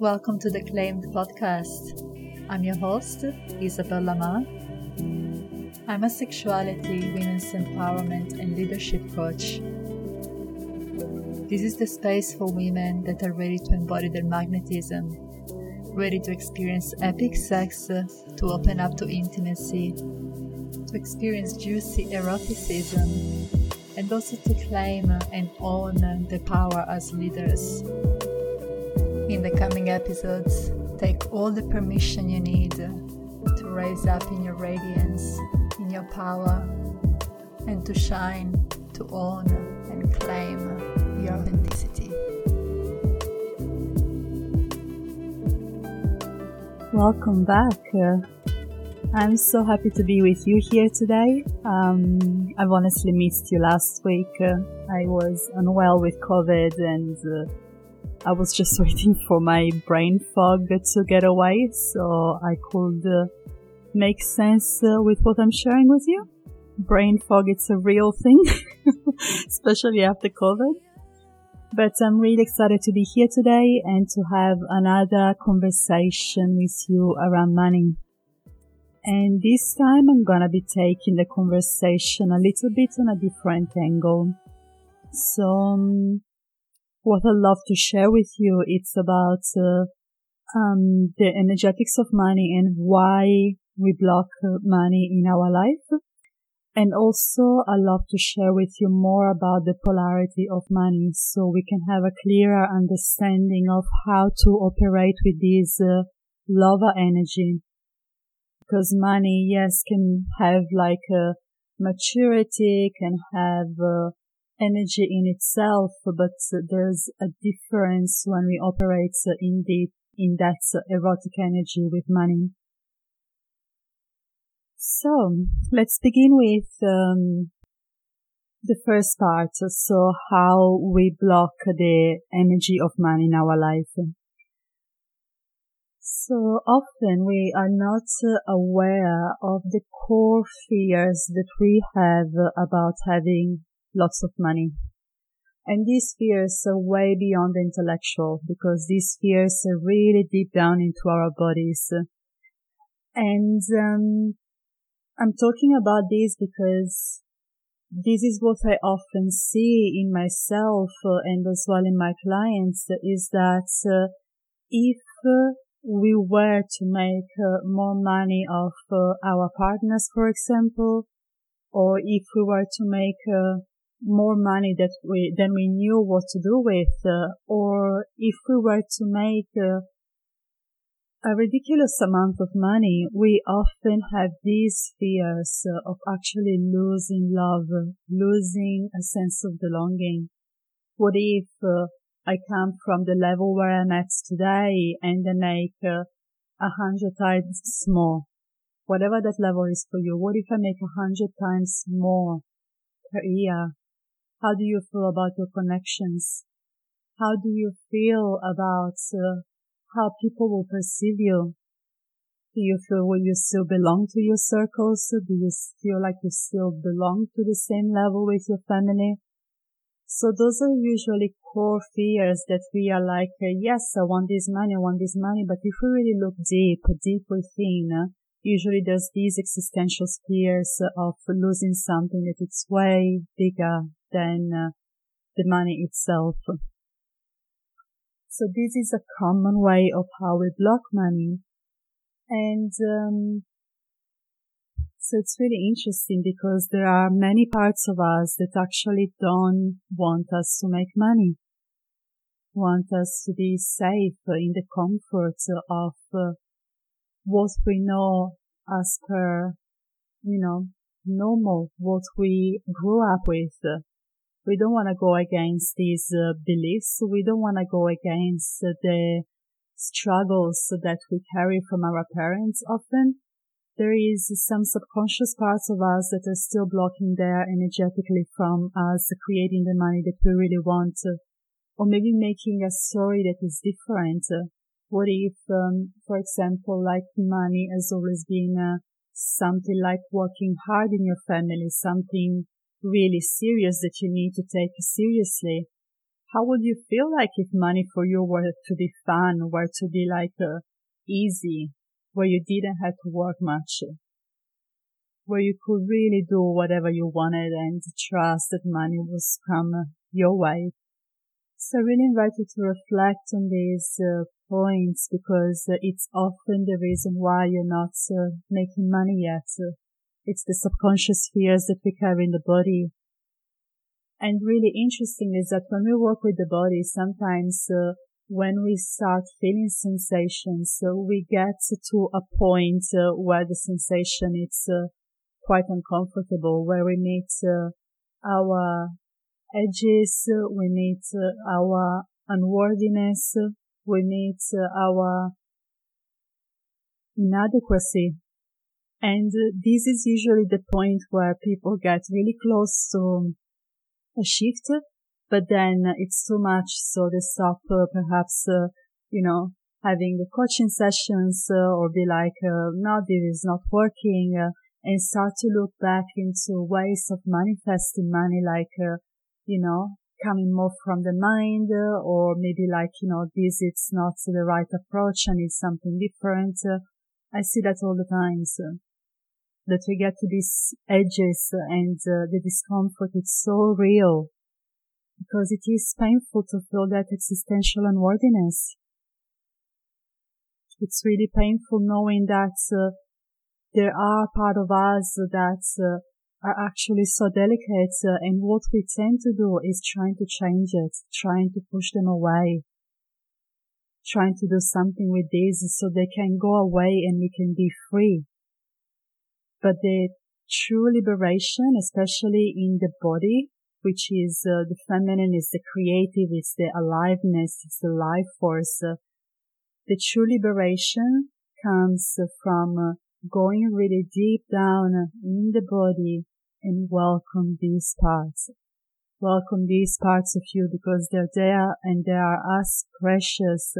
Welcome to the Claimed podcast. I'm your host, Isabel Lamar. I'm a sexuality, women's empowerment, and leadership coach. This is the space for women that are ready to embody their magnetism, ready to experience epic sex, to open up to intimacy, to experience juicy eroticism, and also to claim and own the power as leaders. In the coming episodes, take all the permission you need to raise up in your radiance, in your power, and to shine, to own and claim your authenticity. Welcome back. I'm so happy to be with you here today. Um, I've honestly missed you last week. I was unwell with COVID and uh, I was just waiting for my brain fog to get away so I could uh, make sense uh, with what I'm sharing with you. Brain fog, it's a real thing, especially after COVID. But I'm really excited to be here today and to have another conversation with you around money. And this time I'm gonna be taking the conversation a little bit on a different angle. So, um, what I love to share with you. It's about uh, um, the energetics of money and why we block uh, money in our life. And also I love to share with you more about the polarity of money so we can have a clearer understanding of how to operate with this uh, lover energy. Because money, yes, can have like a maturity, can have uh, energy in itself, but there's a difference when we operate in the in that erotic energy with money. So let's begin with um, the first part. So how we block the energy of money in our life. So often we are not aware of the core fears that we have about having lots of money. And these fears are way beyond the intellectual because these fears are really deep down into our bodies. And um, I'm talking about this because this is what I often see in myself uh, and as well in my clients is that uh, if uh, we were to make uh, more money off our partners, for example, or if we were to make more money that we than we knew what to do with, uh, or if we were to make uh, a ridiculous amount of money, we often have these fears uh, of actually losing love, losing a sense of belonging. What if uh, I come from the level where I'm at today and I make uh, a hundred times more? Whatever that level is for you, what if I make a hundred times more per year how do you feel about your connections? How do you feel about uh, how people will perceive you? Do you feel will you still belong to your circles? Do you feel like you still belong to the same level with your family? So those are usually core fears that we are like, yes, I want this money, I want this money. But if we really look deep, deep within, usually there's these existential fears of losing something that it's way bigger than uh, the money itself. So this is a common way of how we block money. And um, so it's really interesting because there are many parts of us that actually don't want us to make money, want us to be safe in the comfort of uh, what we know as per, you know, normal, what we grew up with. We don't want to go against these uh, beliefs. We don't want to go against uh, the struggles that we carry from our parents often. There is some subconscious parts of us that are still blocking there energetically from us creating the money that we really want, or maybe making a story that is different. What if, um, for example, like money has always been uh, something like working hard in your family, something really serious that you need to take seriously. how would you feel like if money for you were to be fun, were to be like uh, easy, where you didn't have to work much, where you could really do whatever you wanted and trust that money will come your way. So I really invite you to reflect on these uh, points because uh, it's often the reason why you're not uh, making money yet. it's the subconscious fears that we carry in the body and really interesting is that when we work with the body, sometimes uh, when we start feeling sensations, so we get to a point uh, where the sensation is uh, quite uncomfortable, where we meet uh, our edges, we meet uh, our unworthiness, we meet uh, our inadequacy. And this is usually the point where people get really close to a shift, but then it's too much. So they stop uh, perhaps, uh, you know, having the coaching sessions uh, or be like, uh, no, this is not working uh, and start to look back into ways of manifesting money like, you know, coming more from the mind or maybe like, you know, this it's not the right approach. I need something different. I see that all the times So that we get to these edges and uh, the discomfort is so real because it is painful to feel that existential unworthiness. It's really painful knowing that uh, there are part of us that uh, are actually so delicate uh, and what we tend to do is trying to change it, trying to push them away, trying to do something with these so they can go away and we can be free but the true liberation, especially in the body, which is uh, the feminine, is the creative, it's the aliveness, it's the life force. Uh, the true liberation comes from uh, going really deep down in the body and welcome these parts. Welcome these parts of you because they're there and they are as precious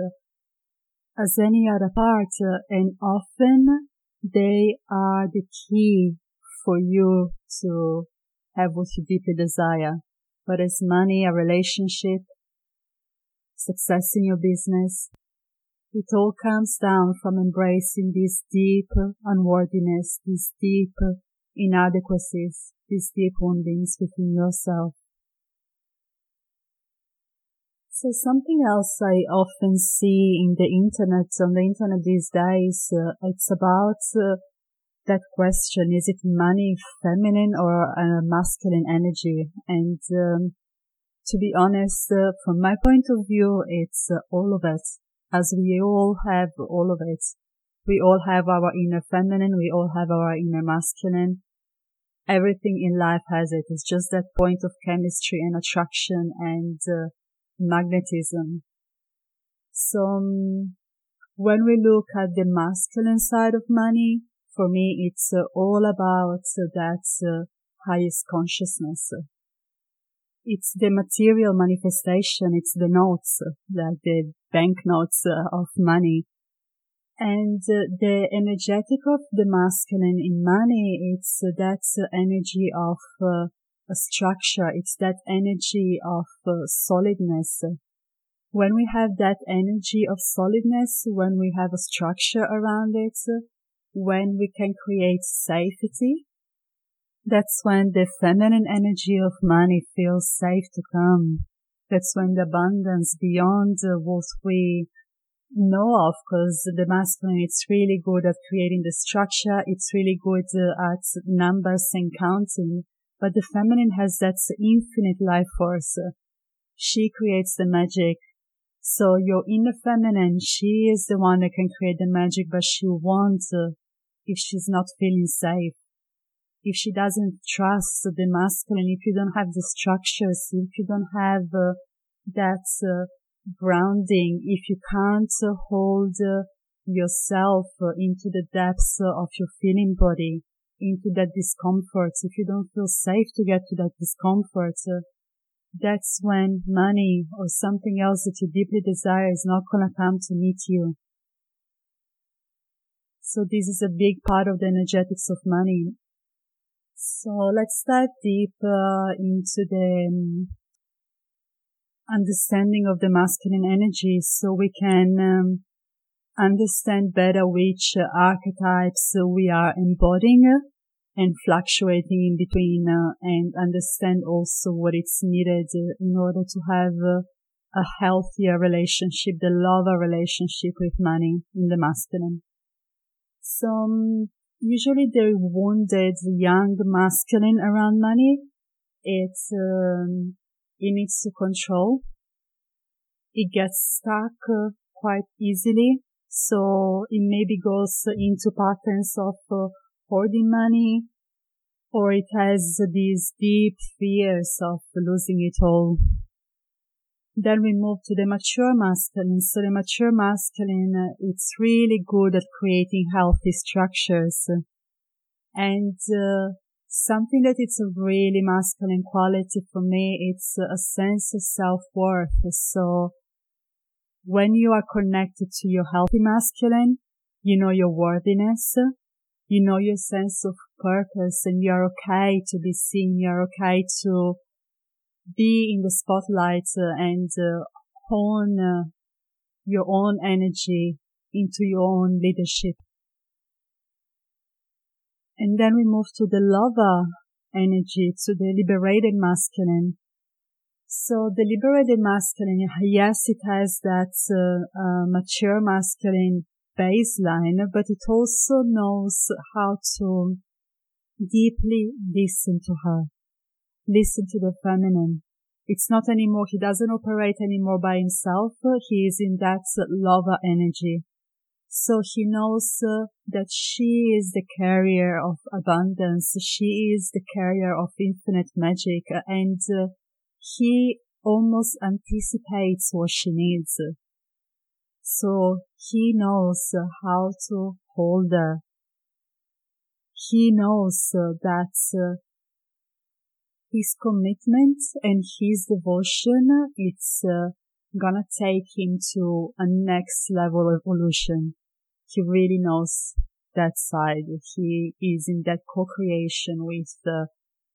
as any other part and often they are the key for you to have what you deeply desire, whether it's money, a relationship, success in your business. It all comes down from embracing this deep unworthiness, these deep inadequacies, these deep woundings within yourself. So something else I often see in the internet, on the internet these days, uh, it's about uh, that question, is it money feminine or a masculine energy? And um, to be honest, uh, from my point of view, it's uh, all of it, as we all have all of it. We all have our inner feminine, we all have our inner masculine. Everything in life has it. It's just that point of chemistry and attraction and uh, magnetism. So um, when we look at the masculine side of money, for me, it's uh, all about uh, that uh, highest consciousness. It's the material manifestation. It's the notes, like the banknotes uh, of money. And uh, the energetic of the masculine in money, it's uh, that energy of a structure. It's that energy of uh, solidness. When we have that energy of solidness, when we have a structure around it, when we can create safety, that's when the feminine energy of money feels safe to come. That's when the abundance beyond uh, what we know of, because the masculine, it's really good at creating the structure. It's really good uh, at numbers and counting. But the feminine has that infinite life force. She creates the magic. So your inner feminine, she is the one that can create the magic, but she won't uh, if she's not feeling safe. If she doesn't trust the masculine, if you don't have the structures, if you don't have uh, that uh, grounding, if you can't uh, hold yourself into the depths of your feeling body, into that discomfort, if you don't feel safe to get to that discomfort, uh, that's when money or something else that you deeply desire is not going to come to meet you. So this is a big part of the energetics of money. So let's dive deep uh, into the um, understanding of the masculine energy so we can um, understand better which uh, archetypes we are embodying and fluctuating in between uh, and understand also what it's needed in order to have uh, a healthier relationship, the lover relationship with money in the masculine. So um, usually the wounded young masculine around money, it's, um, it needs to control. It gets stuck uh, quite easily. So it maybe goes into patterns of uh, hoarding money or it has these deep fears of losing it all. Then we move to the mature masculine. So the mature masculine, uh, it's really good at creating healthy structures. And uh, something that it's a really masculine quality for me, it's a sense of self-worth. So when you are connected to your healthy masculine, you know your worthiness, you know your sense of purpose and you're okay to be seen, you're okay to be in the spotlight uh, and uh, hone uh, your own energy into your own leadership. And then we move to the lover energy, to the liberated masculine. So the liberated masculine, yes, it has that uh, uh, mature masculine baseline, but it also knows how to deeply listen to her, listen to the feminine. It's not anymore, he doesn't operate anymore by himself. He is in that lover energy. So he knows uh, that she is the carrier of abundance. She is the carrier of infinite magic and uh, he almost anticipates what she needs. So he knows how to hold her. He knows that his commitment and his devotion, it's gonna take him to a next level evolution. He really knows that side. He is in that co-creation with uh,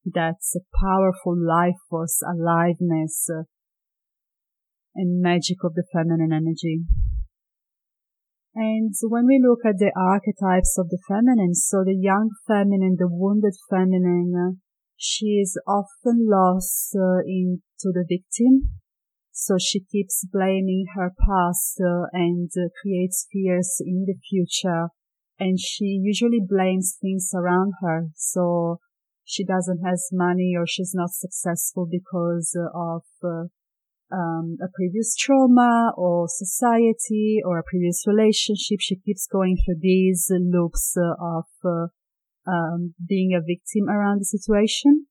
that powerful life force, aliveness, uh, and magic of the feminine energy. And when we look at the archetypes of the feminine, so the young feminine, the wounded feminine, she is often lost uh, into the victim. So she keeps blaming her past uh, and uh, creates fears in the future. And she usually blames things around her. So she doesn't have money or she's not successful because of uh, um, a previous trauma or society or a previous relationship. She keeps going through these loops of uh, um, being a victim around the situation.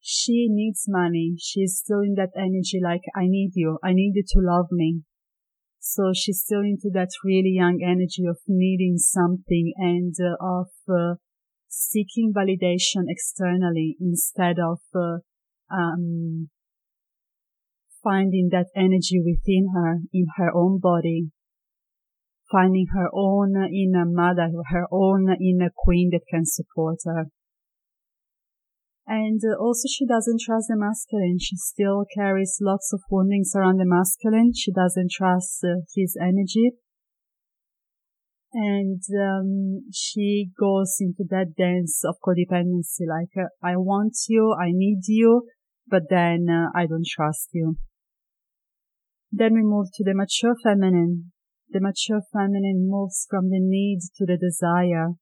She needs money. She's still in that energy like, I need you. I need you to love me. So she's still into that really young energy of needing something and uh, of uh, seeking validation externally instead of uh, um, finding that energy within her, in her own body, finding her own inner mother, her own inner queen that can support her. And uh, also she doesn't trust the masculine. She still carries lots of woundings around the masculine. She doesn't trust uh, his energy. And um, she goes into that dance of codependency, like, uh, I want you, I need you, but then uh, I don't trust you. Then we move to the mature feminine. The mature feminine moves from the need to the desire.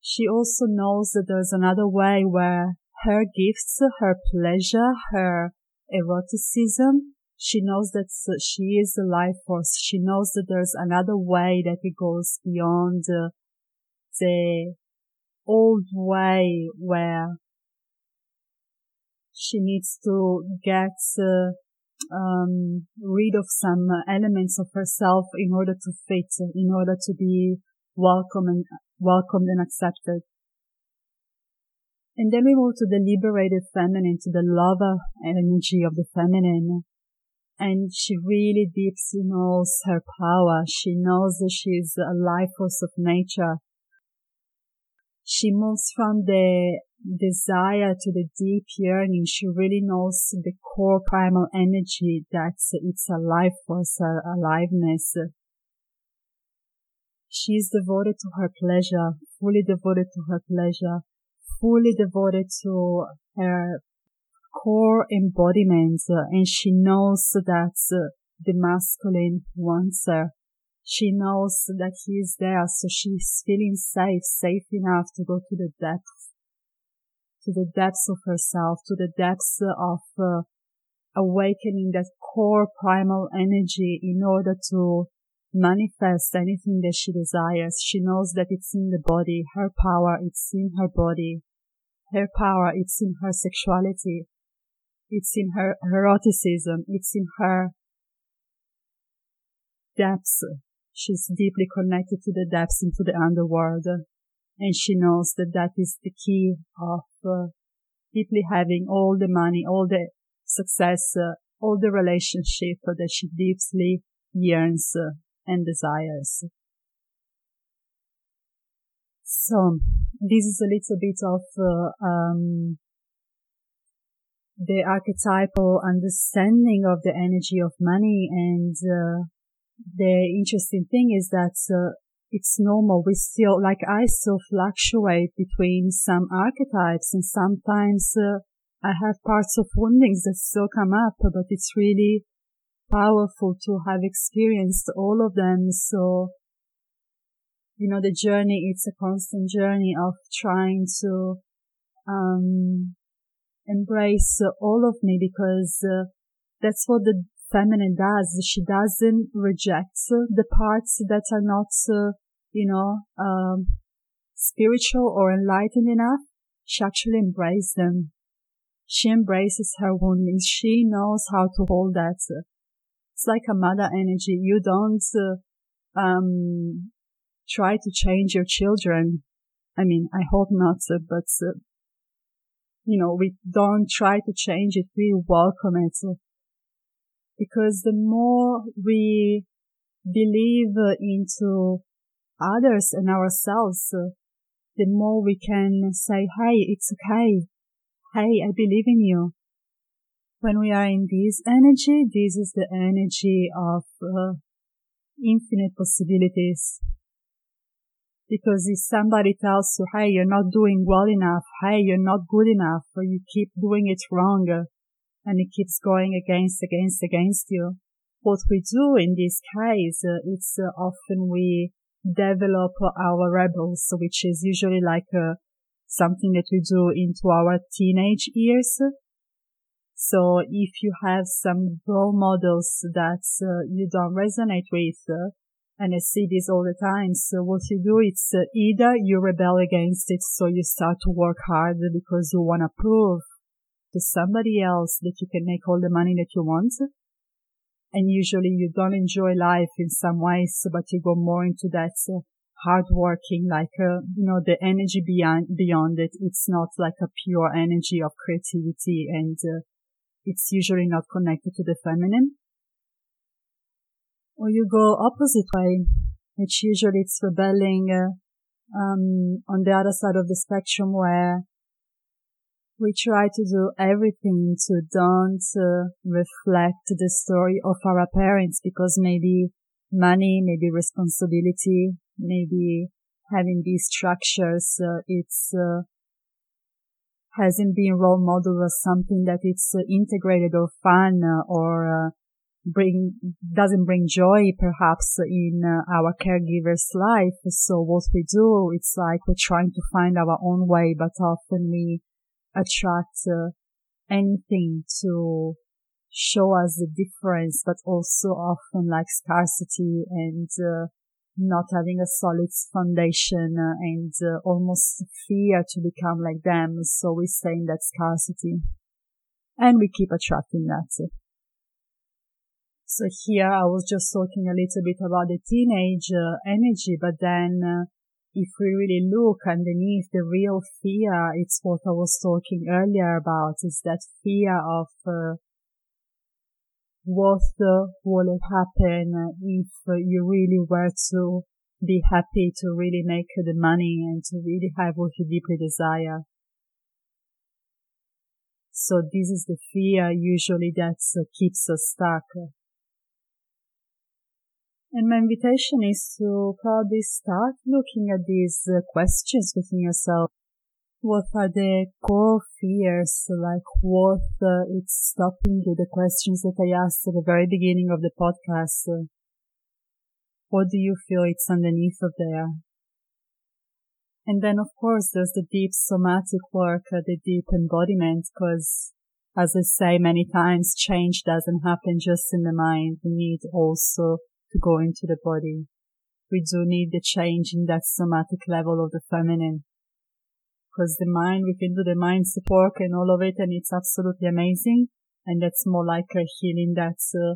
She also knows that there's another way where her gifts, her pleasure, her eroticism, she knows that she is a life force. She knows that there's another way that it goes beyond uh, the old way where she needs to get uh, um, rid of some elements of herself in order to fit, in order to be welcome and welcomed and accepted. And then we move to the liberated feminine, to the lover energy of the feminine. And she really deep knows her power. She knows that she's a life force of nature. She moves from the desire, to the deep yearning. She really knows the core primal energy that it's a life force, a aliveness. She is devoted to her pleasure, fully devoted to her pleasure, fully devoted to her core embodiment, and she knows that the masculine wants her. She knows that he is there, so she's feeling safe, safe enough to go to the depths, to the depths of herself, to the depths of uh, awakening that core primal energy in order to manifest anything that she desires. She knows that it's in the body, her power, it's in her body. Her power, it's in her sexuality. It's in her eroticism. It's in her depths. She's deeply connected to the depths into the underworld. And she knows that that is the key of uh, deeply having all the money, all the success, uh, all the relationship that she deeply yearns uh, and desires. So this is a little bit of uh, um, the archetypal understanding of the energy of money and uh, the interesting thing is that uh, it's normal. We still, like I still fluctuate between some archetypes and sometimes uh, I have parts of woundings that still come up, but it's really powerful to have experienced all of them. So, you know, the journey, it's a constant journey of trying to, um, embrace all of me because uh, that's what the feminine does. She doesn't reject the parts that are not, you know, um, spiritual or enlightened enough. She actually embraces them. She embraces her woundings. She knows how to hold that. It's like a mother energy. You don't, uh, um, try to change your children. I mean, I hope not, but, uh, you know, we don't try to change it. We welcome it because the more we believe into others and ourselves, the more we can say, Hey, it's okay. Hey, I believe in you. When we are in this energy, this is the energy of uh, infinite possibilities. Because if somebody tells you, hey, you're not doing well enough, hey, you're not good enough, or you keep doing it wrong, and it keeps going against, against, against you. What we do in this case, uh, it's uh, often we develop our rebels, which is usually like uh, something that we do into our teenage years. So if you have some role models that uh, you don't resonate with, uh, and I see this all the time, so what you do, it's uh, either you rebel against it, so you start to work hard because you want to prove to somebody else that you can make all the money that you want. And usually you don't enjoy life in some ways, but you go more into that uh, hard working, like, uh, you know, the energy beyond, beyond it. It's not like a pure energy of creativity and uh, it's usually not connected to the feminine. Or you go opposite way, which usually it's rebelling, uh, um, on the other side of the spectrum where we try to do everything to don't uh, reflect the story of our parents because maybe money, maybe responsibility, maybe having these structures, uh, it's, uh, hasn't been role model as something that it's uh, integrated or fun uh, or uh, bring, doesn't bring joy perhaps in our caregiver's life. So what we do, it's like we're trying to find our own way, but often we attract uh, anything to show us the difference, but also often like scarcity and uh, not having a solid foundation uh, and uh, almost fear to become like them. So we stay in that scarcity and we keep attracting that. So here I was just talking a little bit about the teenage uh, energy, but then uh, if we really look underneath the real fear, it's what I was talking earlier about, is that fear of uh, what uh, will happen if you really were to be happy to really make the money and to really have what you deeply desire. So this is the fear usually that keeps us stuck. And my invitation is to probably start looking at these uh, questions within yourself. What are the core fears? Like what uh, it's stopping you? The questions that I asked at the very beginning of the podcast. Uh, what do you feel it's underneath of there? And then, of course, there's the deep somatic work, uh, the deep embodiment, because as I say many times, change doesn't happen just in the mind. We need also to go into the body. We do need the change in that somatic level of the feminine. Because the mind, we can do the mindset work and all of it, and it's absolutely amazing. And that's more like a healing that's, uh,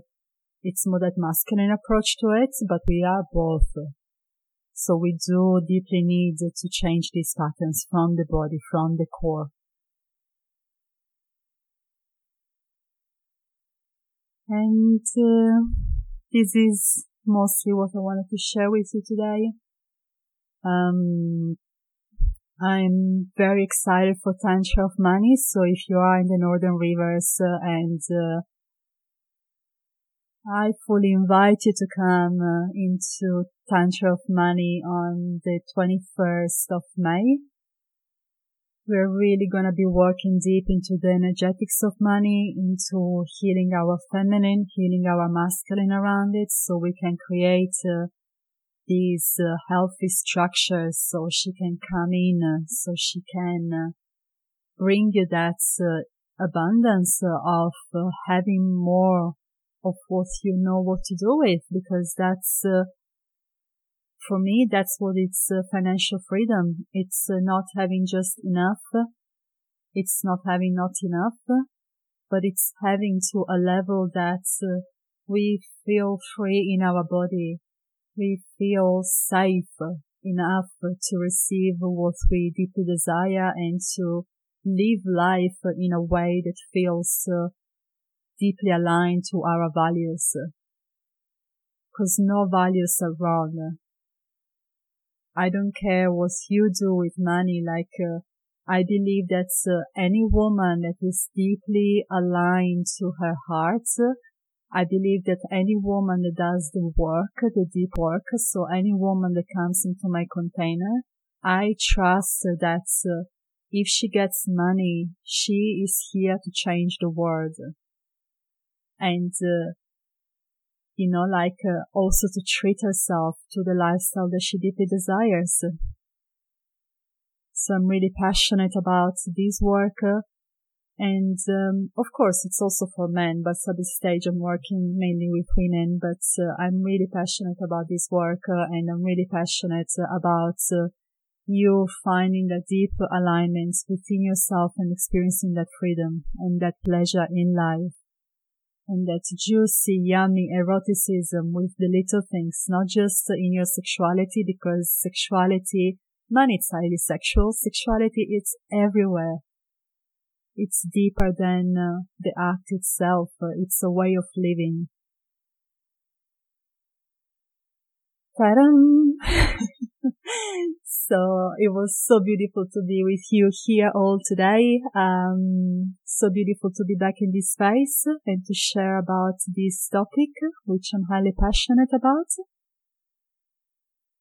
it's more that masculine approach to it, but we are both. So we do deeply need to change these patterns from the body, from the core. And uh, this is mostly what I wanted to share with you today. Um, I'm very excited for Tantra of Money. So if you are in the Northern Rivers uh, and uh, I fully invite you to come uh, into Tantra of Money on the 21st of May. We're really going to be working deep into the energetics of money, into healing our feminine, healing our masculine around it so we can create uh, these uh, healthy structures so she can come in, uh, so she can uh, bring you that uh, abundance of having more of what you know what to do with because that's uh, for me that's what it's uh, financial freedom it's uh, not having just enough it's not having not enough but it's having to a level that uh, we feel free in our body we feel safe enough to receive what we deeply desire and to live life in a way that feels uh, deeply aligned to our values. Cause no values are wrong. I don't care what you do with money. Like, uh, I believe that uh, any woman that is deeply aligned to her heart, I believe that any woman that does the work, the deep work, so any woman that comes into my container, I trust that uh, if she gets money, she is here to change the world and uh, you know like uh, also to treat herself to the lifestyle that she deeply desires. So i'm really passionate about this work uh, and um, of course it's also for men but at this stage i'm working mainly with women but uh, i'm really passionate about this work uh, and i'm really passionate about uh, you finding that deep alignment within yourself and experiencing that freedom and that pleasure in life and that juicy, yummy eroticism with the little things, not just in your sexuality, because sexuality, man, it's highly sexual. Sexuality, it's everywhere. It's deeper than uh, the act itself. It's a way of living. Ta-da! So it was so beautiful to be with you here all today. Um, so beautiful to be back in this space and to share about this topic, which I'm highly passionate about.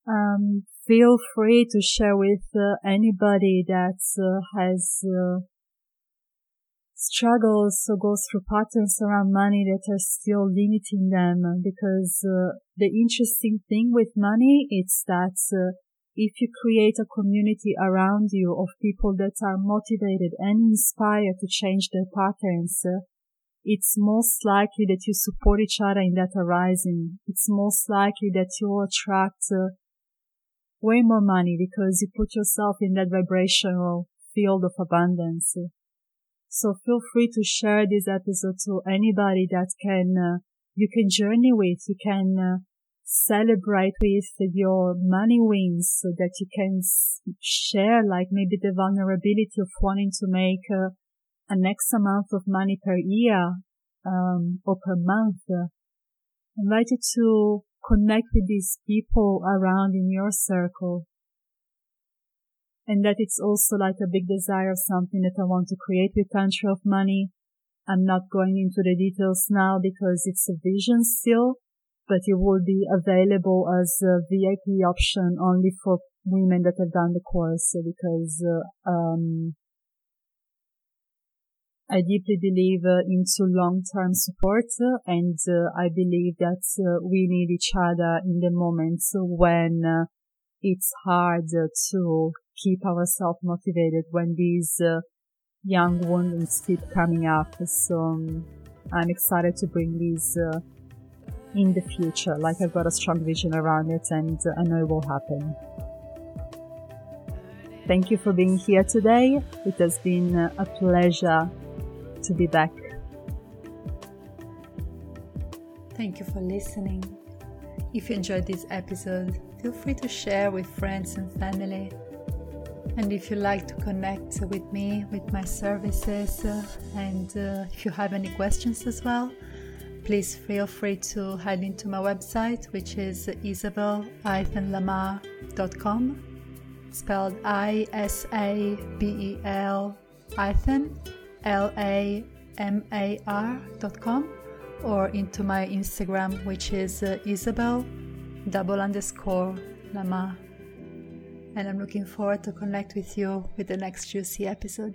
Um, feel free to share with uh, anybody that uh, has uh, struggles or goes through patterns around money that are still limiting them because uh, the interesting thing with money is that uh, if you create a community around you of people that are motivated and inspired to change their patterns, uh, it's most likely that you support each other in that arising. It's most likely that you attract uh, way more money because you put yourself in that vibrational field of abundance. So feel free to share this episode to anybody that can, uh, you can journey with, you can uh, celebrate with your money wins so that you can share like maybe the vulnerability of wanting to make uh, an X amount of money per year um, or per month. Uh, invite you to connect with these people around in your circle. And that it's also like a big desire of something that I want to create with Tantra of Money. I'm not going into the details now because it's a vision still, but it will be available as a VIP option only for women that have done the course because uh, um, I deeply believe uh, into long-term support uh, and uh, I believe that uh, we need each other in the moments when uh, it's hard to keep ourselves motivated when these uh, young wounds keep coming up. So um, I'm excited to bring these uh, in the future. Like I've got a strong vision around it and I know it will happen. Thank you for being here today. It has been uh, a pleasure to be back. Thank you for listening. If you enjoyed this episode, feel free to share with friends and family. And if you like to connect with me, with my services, uh, and uh, if you have any questions as well, please feel free to head into my website, which is isabel-lamar.com, spelled I S A B E L hyphen lamar.com or into my Instagram, which is uh, Isabel double underscore Lamar. And I'm looking forward to connect with you with the next juicy episode.